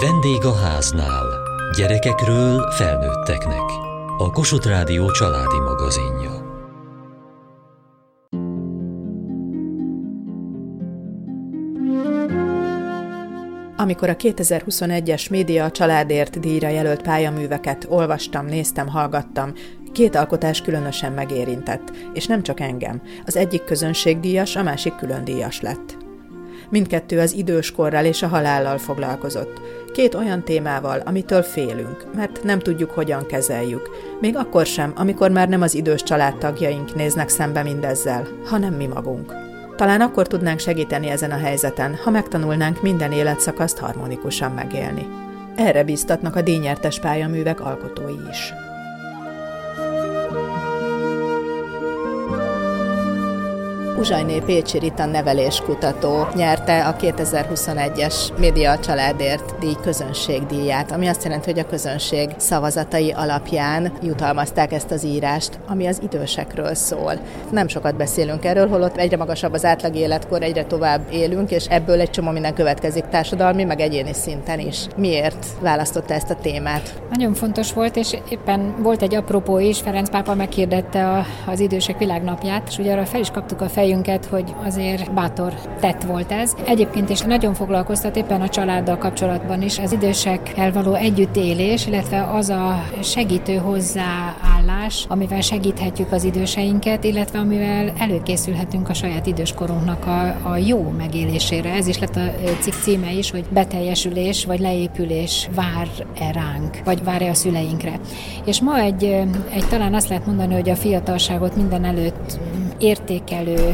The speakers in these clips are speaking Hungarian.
Vendég a háznál. Gyerekekről felnőtteknek. A Kossuth Rádió családi magazinja. Amikor a 2021-es Média a Családért díjra jelölt pályaműveket olvastam, néztem, hallgattam, két alkotás különösen megérintett, és nem csak engem. Az egyik közönségdíjas, a másik külön díjas lett. Mindkettő az időskorral és a halállal foglalkozott. Két olyan témával, amitől félünk, mert nem tudjuk, hogyan kezeljük. Még akkor sem, amikor már nem az idős családtagjaink néznek szembe mindezzel, hanem mi magunk. Talán akkor tudnánk segíteni ezen a helyzeten, ha megtanulnánk minden életszakaszt harmonikusan megélni. Erre bíztatnak a díjnyertes pályaművek alkotói is. Uzsajné Pécsi Rita neveléskutató nyerte a 2021-es Média Családért díj közönségdíját, ami azt jelenti, hogy a közönség szavazatai alapján jutalmazták ezt az írást, ami az idősekről szól. Nem sokat beszélünk erről, holott egyre magasabb az átlag életkor, egyre tovább élünk, és ebből egy csomó minden következik társadalmi, meg egyéni szinten is. Miért választotta ezt a témát? Nagyon fontos volt, és éppen volt egy apropó is, Ferenc pápa meghirdette az idősek világnapját, és ugye arra fel is kaptuk a fejünk fejünket, hogy azért bátor tett volt ez. Egyébként is nagyon foglalkoztat éppen a családdal kapcsolatban is az idősekkel való együttélés, illetve az a segítő hozzáállás, amivel segíthetjük az időseinket, illetve amivel előkészülhetünk a saját időskorunknak a, a jó megélésére. Ez is lett a cikk címe is, hogy beteljesülés vagy leépülés vár-e ránk, vagy vár-e a szüleinkre. És ma egy, egy talán azt lehet mondani, hogy a fiatalságot minden előtt értékelő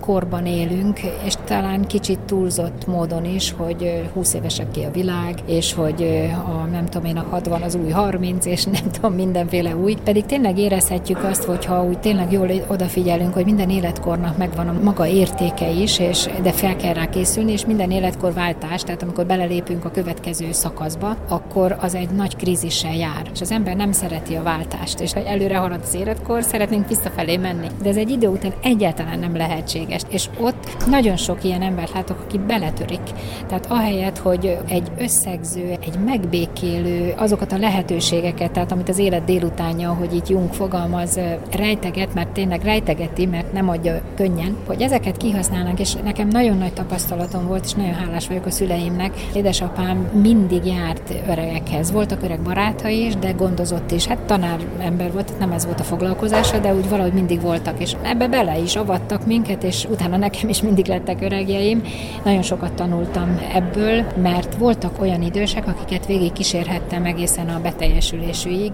korban élünk, és talán kicsit túlzott módon is, hogy 20 évesek ki a világ, és hogy a nem tudom én, a 60 az új 30, és nem tudom, mindenféle új. Pedig tényleg érezhetjük azt, hogyha úgy tényleg jól odafigyelünk, hogy minden életkornak megvan a maga értéke is, és de fel kell rá készülni, és minden életkor váltás, tehát amikor belelépünk a következő szakaszba, akkor az egy nagy krízissel jár. És az ember nem szereti a váltást, és ha előre halad az életkor, szeretnénk visszafelé menni. De ez egy idő után egyáltalán nem lehetséges. És ott nagyon sok ilyen embert látok, aki beletörik. Tehát ahelyett, hogy egy összegző, egy megbékélő, azokat a lehetőségeket, tehát amit az élet délutánja, hogy itt Jung fogalmaz, rejteget, mert tényleg rejtegeti, mert nem adja könnyen, hogy ezeket kihasználnak, és nekem nagyon nagy tapasztalatom volt, és nagyon hálás vagyok a szüleimnek. Édesapám mindig járt öregekhez. Voltak öreg barátai is, de gondozott is. Hát tanár ember volt, nem ez volt a foglalkozása, de úgy valahogy mindig voltak, és ebbe bele is avattak minket, és utána nekem is mindig lettek öregjeim. Nagyon sokat tanultam ebből, mert voltak olyan idősek, akiket végig kísérhettem egészen a beteljesülésűig,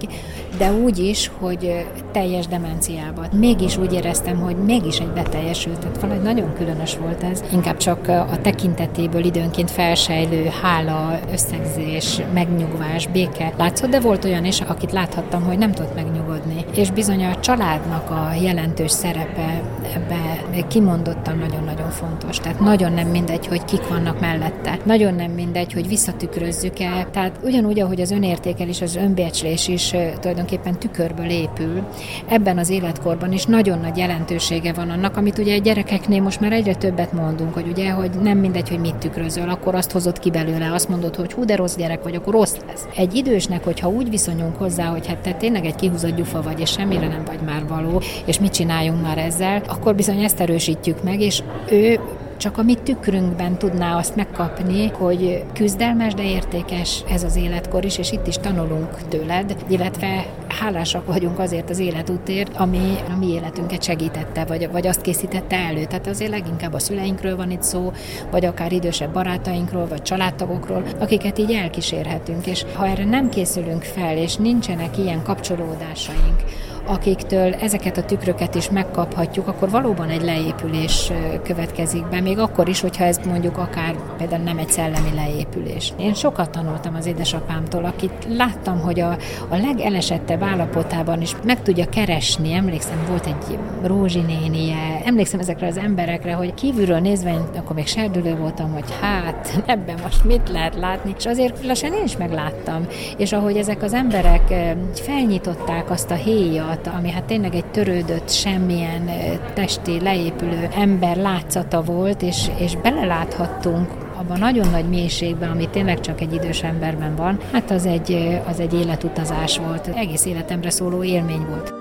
de úgy is, hogy teljes demenciában. Mégis úgy éreztem, hogy mégis egy beteljesült, tehát valahogy nagyon különös volt ez. Inkább csak a tekintetéből időnként felsejlő hála, összegzés, megnyugvás, béke látszott, de volt olyan is, akit láthattam, hogy nem tudott megnyugodni. És bizony a családnak a jelentős szerepe ebbe kimondottan nagyon-nagyon fontos. Tehát nagyon nem mindegy, hogy kik vannak mellette. Nagyon nem mindegy, hogy visszatükrözzük-e. Tehát ugyanúgy, ahogy az önértékelés, az önbecslés is tulajdonképpen tükörből épül, ebben az életkorban is nagyon nagy jelentősége van annak, amit ugye a gyerekeknél most már egyre többet mondunk, hogy ugye, hogy nem mindegy, hogy mit tükrözöl, akkor azt hozott ki belőle, azt mondod, hogy hú, de rossz gyerek vagy, akkor rossz lesz. Egy idősnek, hogyha úgy viszonyunk hozzá, hogy hát te tényleg egy kihúzott gyufa vagy, és semmire nem vagy már való, és mit csináljunk már ezzel, akkor bizony ezt erősítjük meg, és ő csak a mi tükrünkben tudná azt megkapni, hogy küzdelmes, de értékes ez az életkor is, és itt is tanulunk tőled, illetve hálásak vagyunk azért az életútért, ami a mi életünket segítette, vagy, vagy azt készítette elő. Tehát azért leginkább a szüleinkről van itt szó, vagy akár idősebb barátainkról, vagy családtagokról, akiket így elkísérhetünk. És ha erre nem készülünk fel, és nincsenek ilyen kapcsolódásaink, akiktől ezeket a tükröket is megkaphatjuk, akkor valóban egy leépülés következik be, még akkor is, hogyha ez mondjuk akár például nem egy szellemi leépülés. Én sokat tanultam az édesapámtól, akit láttam, hogy a, a legelesettebb állapotában is meg tudja keresni. Emlékszem, volt egy Rózsi nénie, emlékszem ezekre az emberekre, hogy kívülről nézve, akkor még serdülő voltam, hogy hát ebben most mit lehet látni, és azért lassan én is megláttam. És ahogy ezek az emberek felnyitották azt a héjat, látszata, ami hát tényleg egy törődött, semmilyen testi, leépülő ember látszata volt, és, és beleláthattunk abban nagyon nagy mélységben, ami tényleg csak egy idős emberben van, hát az egy, az egy életutazás volt. Egész életemre szóló élmény volt.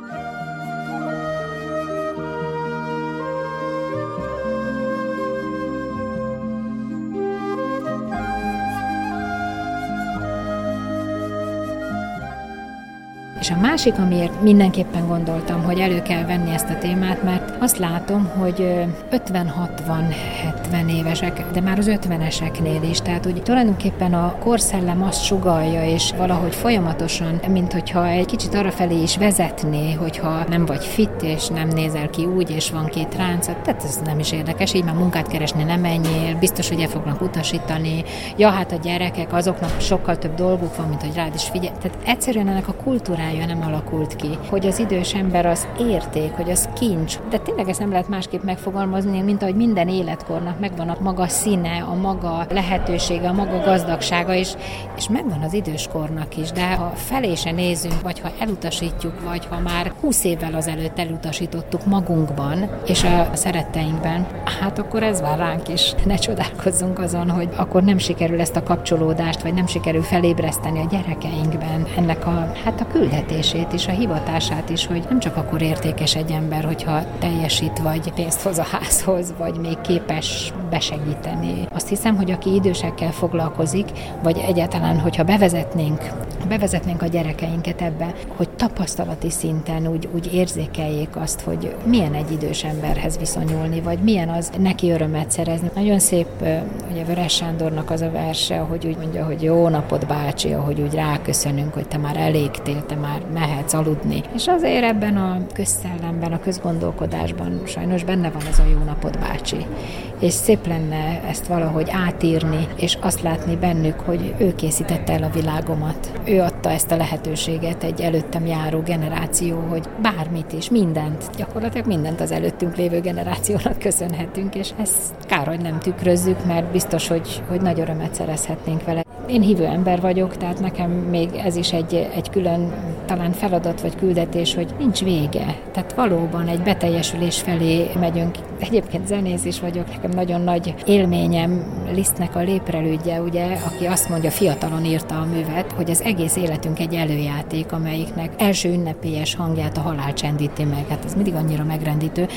És a másik, amiért mindenképpen gondoltam, hogy elő kell venni ezt a témát, mert azt látom, hogy 50-60-70 évesek, de már az 50-eseknél is, tehát úgy tulajdonképpen a korszellem azt sugalja, és valahogy folyamatosan, mint hogyha egy kicsit arra felé is vezetné, hogyha nem vagy fit, és nem nézel ki úgy, és van két ráncot, tehát ez nem is érdekes, így már munkát keresni nem menjél, biztos, hogy el fognak utasítani, ja, hát a gyerekek, azoknak sokkal több dolguk van, mint hogy rád is figyelj. Tehát egyszerűen ennek a kultúrája kultúrája nem alakult ki, hogy az idős ember az érték, hogy az kincs. De tényleg ezt nem lehet másképp megfogalmazni, mint ahogy minden életkornak megvan a maga színe, a maga lehetősége, a maga gazdagsága, és, és megvan az időskornak is. De ha felé se nézünk, vagy ha elutasítjuk, vagy ha már 20 évvel azelőtt elutasítottuk magunkban és a szeretteinkben, hát akkor ez vár ránk is. Ne csodálkozzunk azon, hogy akkor nem sikerül ezt a kapcsolódást, vagy nem sikerül felébreszteni a gyerekeinkben ennek a, hát a küldet fizetését is, a hivatását is, hogy nem csak akkor értékes egy ember, hogyha teljesít, vagy pénzt hoz a házhoz, vagy még képes besegíteni. Azt hiszem, hogy aki idősekkel foglalkozik, vagy egyáltalán, hogyha bevezetnénk, bevezetnénk a gyerekeinket ebbe, hogy tapasztalati szinten úgy, úgy érzékeljék azt, hogy milyen egy idős emberhez viszonyulni, vagy milyen az neki örömet szerezni. Nagyon szép, ugye Vörös Sándornak az a verse, hogy úgy mondja, hogy jó napot bácsi, ahogy úgy ráköszönünk, hogy te már elégtél, te már már mehetsz aludni. És azért ebben a közszellemben, a közgondolkodásban sajnos benne van ez a jó napod bácsi. És szép lenne ezt valahogy átírni, és azt látni bennük, hogy ő készítette el a világomat. Ő adta ezt a lehetőséget egy előttem járó generáció, hogy bármit is, mindent, gyakorlatilag mindent az előttünk lévő generációnak köszönhetünk, és ezt kár, hogy nem tükrözzük, mert biztos, hogy, hogy nagy örömet szerezhetnénk vele. Én hívő ember vagyok, tehát nekem még ez is egy, egy külön talán feladat vagy küldetés, hogy nincs vége. Tehát valóban egy beteljesülés felé megyünk. Egyébként zenész is vagyok, nekem nagyon nagy élményem Lisztnek a léprelődje, ugye, aki azt mondja, fiatalon írta a művet, hogy az egész életünk egy előjáték, amelyiknek első ünnepélyes hangját a halál csendíti meg. Hát ez mindig annyira megrendítő.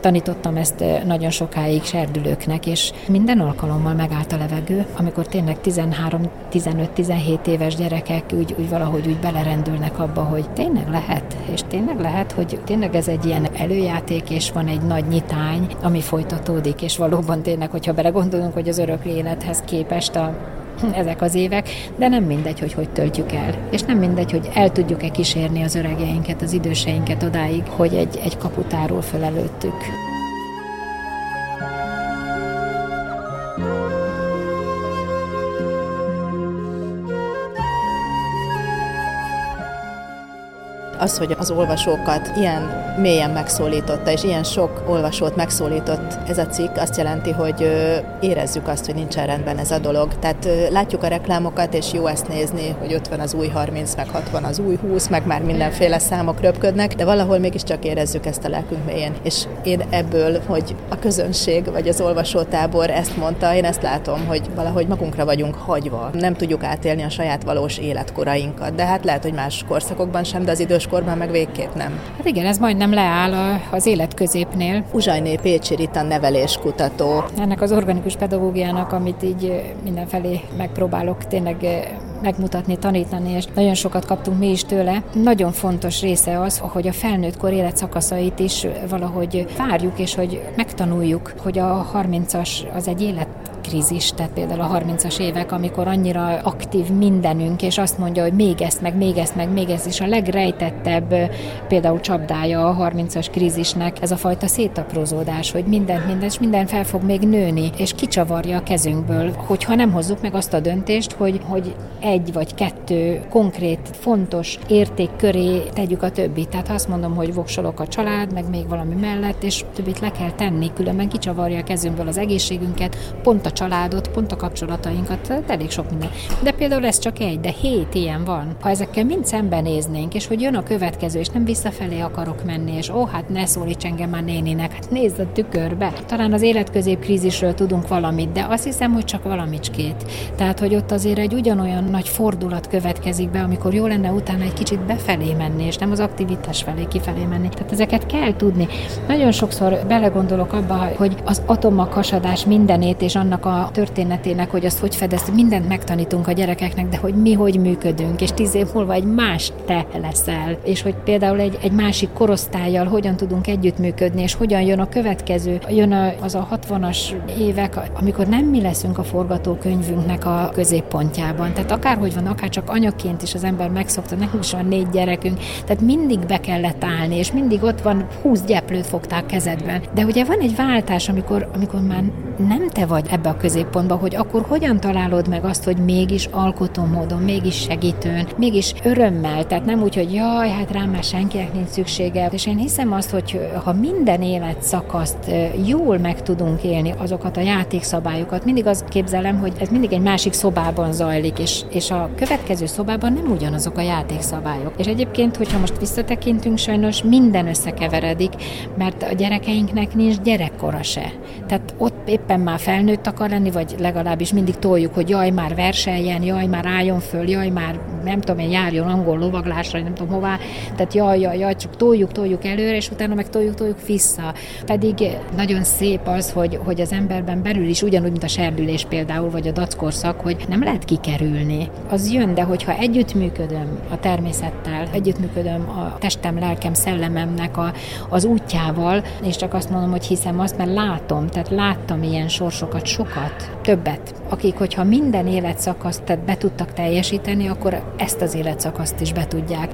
Tanítottam ezt nagyon sokáig serdülőknek, és minden alkalommal megállt a levegő, amikor tényleg 13-15-17 éves gyerekek úgy, úgy valahogy úgy belerendülnek abba, hogy tényleg lehet, és tényleg lehet, hogy tényleg ez egy ilyen előjáték, és van egy nagy nyitány, ami folytatódik, és valóban tényleg, hogyha belegondolunk, hogy az örök élethez képest a ezek az évek, de nem mindegy, hogy hogy töltjük el. És nem mindegy, hogy el tudjuk-e kísérni az öregeinket, az időseinket odáig, hogy egy, egy kaputáról föl előttük. Az, hogy az olvasókat ilyen mélyen megszólította, és ilyen sok olvasót megszólított ez a cikk, azt jelenti, hogy érezzük azt, hogy nincsen rendben ez a dolog. Tehát látjuk a reklámokat, és jó ezt nézni, hogy 50 az új 30, meg 60 az új 20, meg már mindenféle számok röpködnek, de valahol mégiscsak érezzük ezt a lelkünk mélyén. És én ebből, hogy a közönség vagy az olvasótábor ezt mondta, én ezt látom, hogy valahogy magunkra vagyunk hagyva. Nem tudjuk átélni a saját valós életkorainkat, de hát lehet, hogy más korszakokban sem, de az idős korban meg végképp nem. Hát igen, ez majdnem leáll az életközépnél. Uzsajné Pécsi Rita neveléskutató. Ennek az organikus pedagógiának, amit így mindenfelé megpróbálok tényleg megmutatni, tanítani, és nagyon sokat kaptunk mi is tőle. Nagyon fontos része az, hogy a felnőttkor életszakaszait is valahogy várjuk, és hogy megtanuljuk, hogy a 30-as az egy élet krízis, tehát például a 30-as évek, amikor annyira aktív mindenünk, és azt mondja, hogy még ezt, meg még ezt, meg még ezt, és a legrejtettebb például csapdája a 30-as krízisnek ez a fajta szétaprózódás, hogy mindent, mindent, és minden fel fog még nőni, és kicsavarja a kezünkből, hogyha nem hozzuk meg azt a döntést, hogy, hogy egy vagy kettő konkrét, fontos érték köré tegyük a többit. Tehát azt mondom, hogy voksolok a család, meg még valami mellett, és többit le kell tenni, különben kicsavarja a kezünkből az egészségünket, pont a a családot, pont a kapcsolatainkat, elég sok minden. De például ez csak egy, de hét ilyen van. Ha ezekkel mind szembenéznénk, és hogy jön a következő, és nem visszafelé akarok menni, és ó, oh, hát ne szólíts engem már néninek, hát nézd a tükörbe. Talán az életközép krízisről tudunk valamit, de azt hiszem, hogy csak valamicskét. Tehát, hogy ott azért egy ugyanolyan nagy fordulat következik be, amikor jó lenne utána egy kicsit befelé menni, és nem az aktivitás felé kifelé menni. Tehát ezeket kell tudni. Nagyon sokszor belegondolok abba, hogy az atomak hasadás mindenét és annak a történetének, hogy azt hogy fedezt, mindent megtanítunk a gyerekeknek, de hogy mi hogy működünk, és tíz év múlva egy más te leszel, és hogy például egy, egy másik korosztályjal hogyan tudunk együttműködni, és hogyan jön a következő, jön a, az a 60-as évek, amikor nem mi leszünk a forgatókönyvünknek a középpontjában. Tehát akárhogy van, akár csak anyaként is az ember megszokta, nekünk is van négy gyerekünk, tehát mindig be kellett állni, és mindig ott van, húsz gyeplőt fogták kezedben. De ugye van egy váltás, amikor, amikor már nem te vagy ebbe a középpontba, hogy akkor hogyan találod meg azt, hogy mégis alkotó módon, mégis segítőn, mégis örömmel, tehát nem úgy, hogy jaj, hát rám már senkinek nincs szüksége. És én hiszem azt, hogy ha minden életszakaszt jól meg tudunk élni, azokat a játékszabályokat, mindig azt képzelem, hogy ez mindig egy másik szobában zajlik, és, és a következő szobában nem ugyanazok a játékszabályok. És egyébként, hogyha most visszatekintünk, sajnos minden összekeveredik, mert a gyerekeinknek nincs gyerekkora se. Tehát ott éppen már felnőtt akar lenni, vagy legalábbis mindig toljuk, hogy jaj, már verseljen, jaj, már álljon föl, jaj, már nem tudom én, járjon angol lovaglásra, nem tudom hová. Tehát jaj, jaj, jaj, csak toljuk, toljuk előre, és utána meg toljuk, toljuk vissza. Pedig nagyon szép az, hogy, hogy az emberben belül is ugyanúgy, mint a serdülés például, vagy a dackorszak, hogy nem lehet kikerülni. Az jön, de hogyha együttműködöm a természettel, együttműködöm a testem, lelkem, szellememnek a, az útjával, és csak azt mondom, hogy hiszem azt, mert látom, tehát láttam ilyen sorsokat, sokat, többet, akik, hogyha minden életszakaszt be tudtak teljesíteni, akkor ezt az életszakaszt is be tudják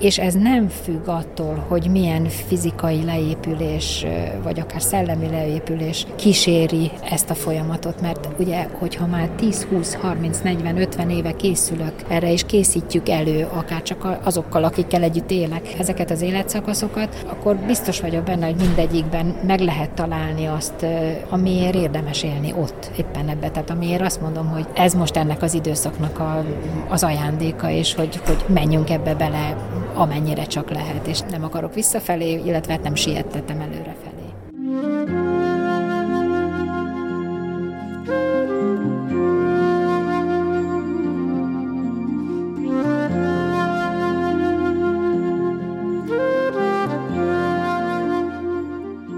és ez nem függ attól, hogy milyen fizikai leépülés, vagy akár szellemi leépülés kíséri ezt a folyamatot, mert ugye, hogyha már 10, 20, 30, 40, 50 éve készülök erre, és készítjük elő, akár csak azokkal, akikkel együtt élek ezeket az életszakaszokat, akkor biztos vagyok benne, hogy mindegyikben meg lehet találni azt, amiért érdemes élni ott, éppen ebbe. Tehát amiért azt mondom, hogy ez most ennek az időszaknak a, az ajándéka, és hogy, hogy menjünk ebbe bele amennyire csak lehet, és nem akarok visszafelé, illetve nem siettetem előrefelé.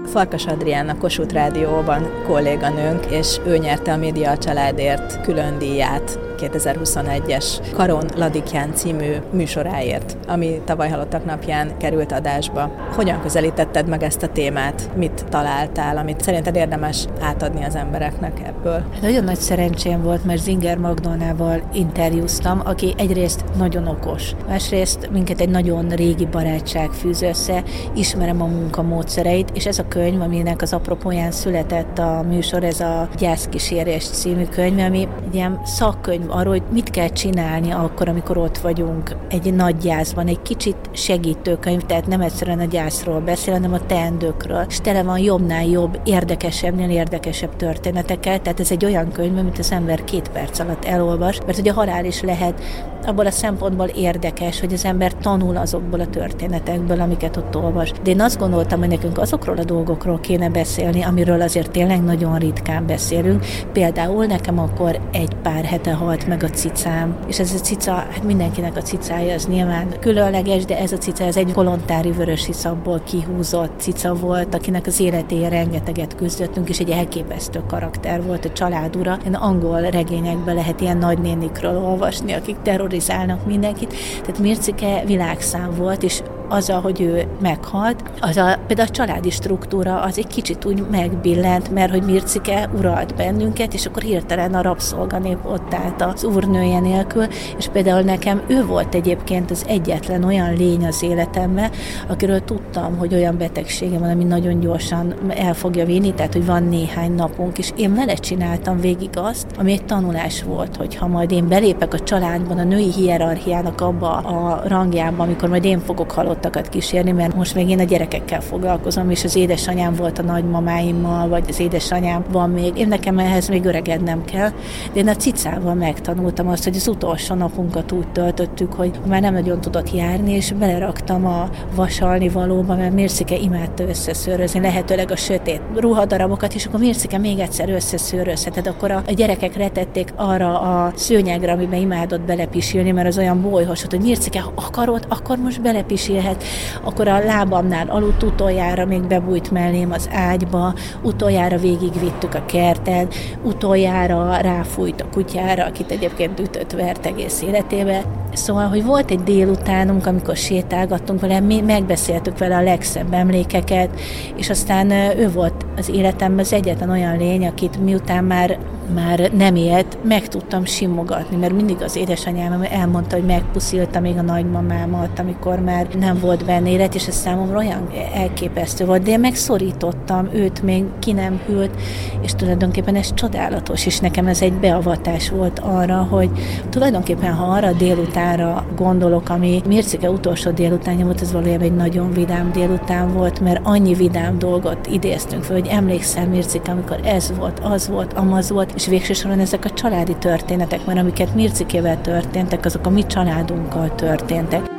Farkas Adrián Kossuth Rádióban kolléganőnk, és ő nyerte a Média Családért külön díját 2021-es Karon Ladikján című műsoráért, ami tavaly halottak napján került adásba. Hogyan közelítetted meg ezt a témát? Mit találtál, amit szerinted érdemes átadni az embereknek ebből? Hát nagyon nagy szerencsém volt, mert Zinger Magnónával interjúztam, aki egyrészt nagyon okos, másrészt minket egy nagyon régi barátság fűz össze, ismerem a munkamódszereit, és ez a könyv, aminek az apropóján született a műsor, ez a Gyászkísérés című könyv, ami egy ilyen szakkönyv arról, hogy mit kell csinálni akkor, amikor ott vagyunk egy nagy gyászban, egy kicsit segítőkönyv, tehát nem egyszerűen a gyászról beszél, hanem a teendőkről. És tele van jobbnál jobb, érdekesebbnél érdekesebb történetekkel, tehát ez egy olyan könyv, amit az ember két perc alatt elolvas, mert hogy a halál is lehet abból a szempontból érdekes, hogy az ember tanul azokból a történetekből, amiket ott olvas. De én azt gondoltam, hogy nekünk azokról a dolgokról kéne beszélni, amiről azért tényleg nagyon ritkán beszélünk. Például nekem akkor egy pár hete halt meg a cicám, és ez a cica, hát mindenkinek a cicája az nyilván különleges, de ez a cica, ez egy kolontári vörös iszapból kihúzott cica volt, akinek az életéje rengeteget küzdöttünk, és egy elképesztő karakter volt, a családura. Én angol regényekben lehet ilyen nagynénikről olvasni, akik terror terrorizálnak mindenkit. Tehát Mircike világszám volt, és az, hogy ő meghalt, az a, például a családi struktúra az egy kicsit úgy megbillent, mert hogy Mircike uralt bennünket, és akkor hirtelen a rabszolganép ott állt az úrnője nélkül, és például nekem ő volt egyébként az egyetlen olyan lény az életemben, akiről tudtam, hogy olyan betegsége van, ami nagyon gyorsan el fogja vinni, tehát hogy van néhány napunk, és én vele csináltam végig azt, ami egy tanulás volt, hogy ha majd én belépek a családban, a női hierarchiának abba a rangjában, amikor majd én fogok halott halottakat kísérni, mert most még én a gyerekekkel foglalkozom, és az édesanyám volt a nagymamáimmal, vagy az édesanyám van még. Én nekem ehhez még öregednem kell, de én a cicával megtanultam azt, hogy az utolsó napunkat úgy töltöttük, hogy már nem nagyon tudott járni, és beleraktam a vasalni valóba, mert Mércike imádta összeszőrözni, lehetőleg a sötét ruhadarabokat, és akkor Mércike még egyszer összeszőrözheted. Akkor a, gyerekek retették arra a szőnyegre, amiben imádott belepisilni, mert az olyan bolyhos, hogy Mércike, ha akarod, akkor most belepisilhet. Akkor a lábamnál aludt utoljára még bebújt mellém az ágyba, utoljára végigvittük a kertet, utoljára ráfújt a kutyára, akit egyébként ütött vert egész életébe. Szóval, hogy volt egy délutánunk, amikor sétálgattunk vele, mi megbeszéltük vele a legszebb emlékeket, és aztán ő volt az életemben az egyetlen olyan lény, akit miután már már nem élt, meg tudtam simogatni, mert mindig az édesanyám elmondta, hogy megpuszilta még a nagymamámat, amikor már nem volt benne élet, és ez számomra olyan elképesztő volt, de én megszorítottam őt, még ki nem hűlt, és tulajdonképpen ez csodálatos, és nekem ez egy beavatás volt arra, hogy tulajdonképpen ha arra délutánra gondolok, ami Mércike utolsó délutánja volt, ez valójában egy nagyon vidám délután volt, mert annyi vidám dolgot idéztünk fel, hogy emlékszel Mércike, amikor ez volt, az volt, amaz volt, és végső soron ezek a családi történetek, mert amiket Mircikével történtek, azok a mi családunkkal történtek.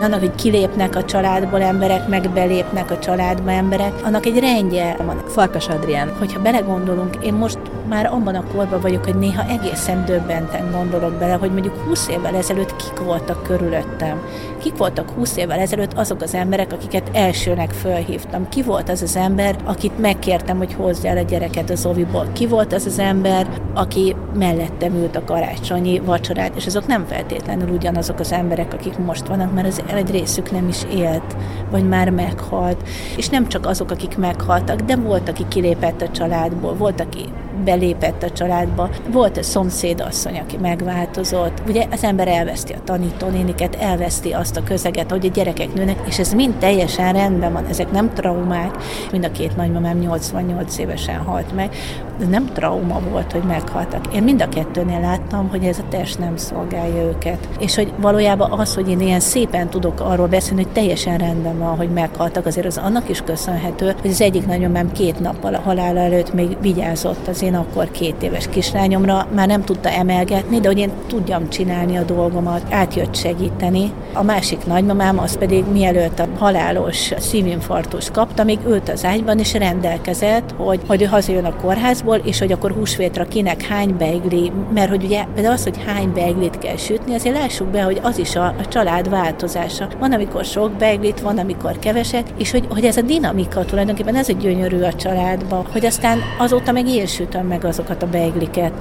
annak, hogy kilépnek a családból emberek, meg belépnek a családba emberek, annak egy rendje van. Farkas Adrián. Hogyha belegondolunk, én most már abban a korban vagyok, hogy néha egészen döbbenten gondolok bele, hogy mondjuk 20 évvel ezelőtt kik voltak körülöttem. Kik voltak 20 évvel ezelőtt azok az emberek, akiket elsőnek fölhívtam. Ki volt az az ember, akit megkértem, hogy hozz el a gyereket az oviból. Ki volt az az ember, aki mellettem ült a karácsonyi vacsorát, és azok nem feltétlenül ugyanazok az emberek, akik most vannak, mert az egy részük nem is élt, vagy már meghalt. És nem csak azok, akik meghaltak, de volt, aki kilépett a családból, volt, aki belépett a családba. Volt egy szomszédasszony, aki megváltozott. Ugye az ember elveszti a tanítónéniket, elveszti azt a közeget, hogy a gyerekek nőnek, és ez mind teljesen rendben van. Ezek nem traumák. Mind a két nagymamám 88 évesen halt meg. Ez nem trauma volt, hogy meghaltak. Én mind a kettőnél láttam, hogy ez a test nem szolgálja őket. És hogy valójában az, hogy én ilyen szépen tudok arról beszélni, hogy teljesen rendben van, hogy meghaltak, azért az annak is köszönhető, hogy az egyik nagymamám két nappal a halála előtt még vigyázott az én akkor két éves kislányomra, már nem tudta emelgetni, de hogy én tudjam csinálni a dolgomat, átjött segíteni. A másik nagymamám az pedig mielőtt a halálos szívinfarktus kapta, még ült az ágyban, és rendelkezett, hogy, hogy hazajön a kórházból, és hogy akkor húsvétra kinek hány beigli, mert hogy ugye például az, hogy hány beiglit kell sütni, azért lássuk be, hogy az is a, a család változása. Van, amikor sok beiglit, van, amikor keveset, és hogy, hogy ez a dinamika tulajdonképpen ez a gyönyörű a családban, hogy aztán azóta meg én sütöm meg azokat a beigliket.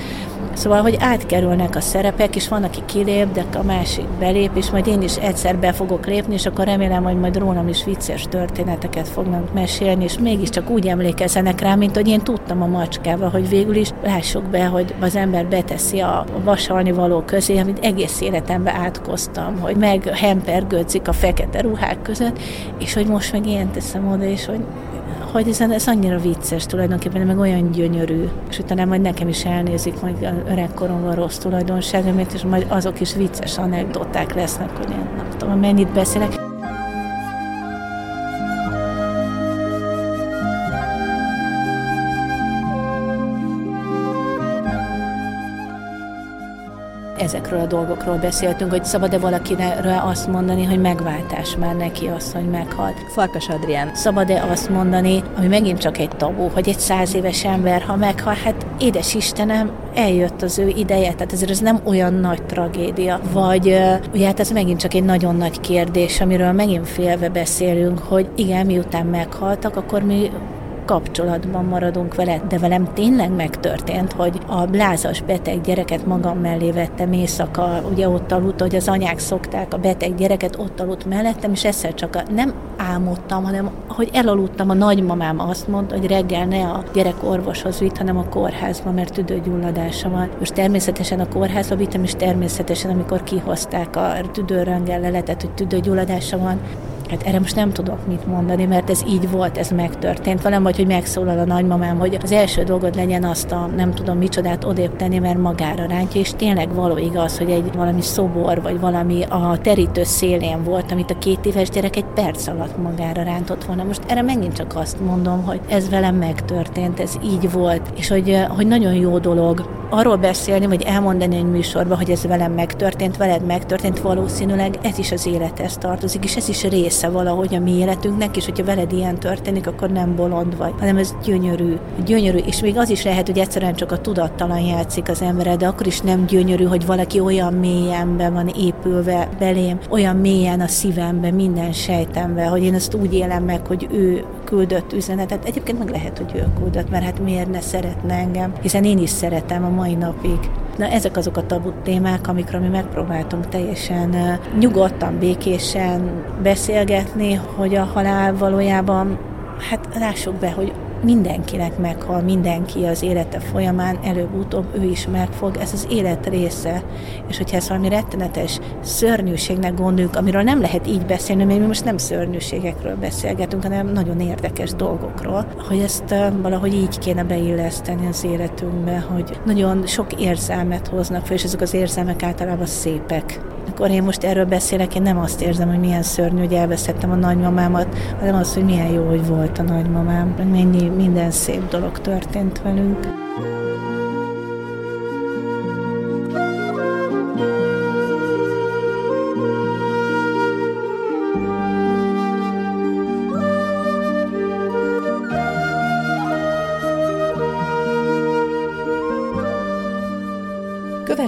Szóval, hogy átkerülnek a szerepek, és van, aki kilép, de a másik belép, és majd én is egyszer be fogok lépni, és akkor remélem, hogy majd rólam is vicces történeteket fognak mesélni, és mégiscsak úgy emlékezzenek rá, mint hogy én tudtam a macskával, hogy végül is lássuk be, hogy az ember beteszi a vasalni való közé, amit egész életemben átkoztam, hogy meg hempergődzik a fekete ruhák között, és hogy most meg ilyen teszem oda, és hogy hogy ez, ez annyira vicces tulajdonképpen, meg olyan gyönyörű, és utána majd nekem is elnézik majd öregkoromban rossz tulajdonságomért, és majd azok is vicces anekdoták lesznek, hogy én nem tudom, mennyit beszélek. Ezekről a dolgokról beszéltünk, hogy szabad-e valakire azt mondani, hogy megváltás már neki az, hogy meghalt. Farkas Adrián. Szabad-e azt mondani, ami megint csak egy tabu, hogy egy száz éves ember, ha meghal, hát édes Istenem, eljött az ő ideje, tehát ezért ez nem olyan nagy tragédia. Vagy ugye hát ez megint csak egy nagyon nagy kérdés, amiről megint félve beszélünk, hogy igen, miután meghaltak, akkor mi kapcsolatban maradunk vele, de velem tényleg megtörtént, hogy a blázas beteg gyereket magam mellé vettem éjszaka, ugye ott aludt, hogy az anyák szokták a beteg gyereket, ott aludt mellettem, és egyszer csak a, nem álmodtam, hanem hogy elaludtam, a nagymamám azt mondta, hogy reggel ne a gyerek orvoshoz vitt, hanem a kórházba, mert tüdőgyulladása van. Most természetesen a kórházba vittem, és természetesen, amikor kihozták a tüdőröngel leletet, hogy tüdőgyulladása van, Hát erre most nem tudok mit mondani, mert ez így volt, ez megtörtént. Valami vagy, hogy megszólal a nagymamám, hogy az első dolgod legyen azt a nem tudom micsodát odébb tenni, mert magára rántja, és tényleg való igaz, hogy egy valami szobor, vagy valami a terítő szélén volt, amit a két éves gyerek egy perc alatt magára rántott volna. Most erre megint csak azt mondom, hogy ez velem megtörtént, ez így volt, és hogy, hogy nagyon jó dolog arról beszélni, vagy elmondani egy műsorban, hogy ez velem megtörtént, veled megtörtént, valószínűleg ez is az élethez tartozik, és ez is része valahogy a mi életünknek, és hogyha veled ilyen történik, akkor nem bolond vagy, hanem ez gyönyörű. Gyönyörű, és még az is lehet, hogy egyszerűen csak a tudattalan játszik az emberre, de akkor is nem gyönyörű, hogy valaki olyan mélyen be van épülve belém, olyan mélyen a szívembe, minden sejtembe, hogy én ezt úgy élem meg, hogy ő küldött üzenetet. Egyébként meg lehet, hogy ő küldött, mert hát miért ne szeretne engem, hiszen én is szeretem a mai napig. Na ezek azok a tabu témák, amikről mi megpróbáltunk teljesen nyugodtan, békésen beszélgetni, hogy a halál valójában, hát lássuk be, hogy mindenkinek meghal, mindenki az élete folyamán, előbb-utóbb ő is megfog, ez az élet része. És hogyha ez valami rettenetes szörnyűségnek gondoljuk, amiről nem lehet így beszélni, mert mi most nem szörnyűségekről beszélgetünk, hanem nagyon érdekes dolgokról, hogy ezt valahogy így kéne beilleszteni az életünkbe, hogy nagyon sok érzelmet hoznak fel, és ezek az érzelmek általában szépek amikor én most erről beszélek, én nem azt érzem, hogy milyen szörnyű, hogy elveszettem a nagymamámat, hanem azt, hogy milyen jó, hogy volt a nagymamám, mennyi minden szép dolog történt velünk.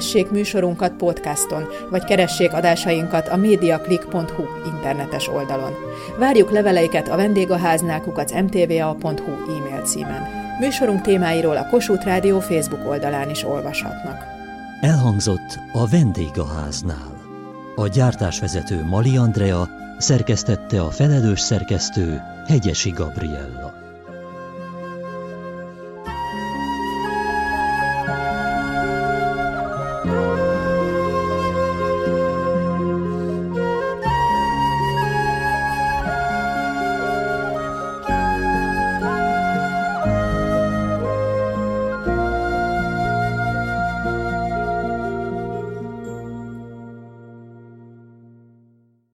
Kövessék műsorunkat podcaston, vagy keressék adásainkat a mediaclick.hu internetes oldalon. Várjuk leveleiket a vendégháznál kukac mtva.hu e-mail címen. Műsorunk témáiról a Kossuth Rádió Facebook oldalán is olvashatnak. Elhangzott a vendégháznál. A gyártásvezető Mali Andrea szerkesztette a felelős szerkesztő Hegyesi Gabriella.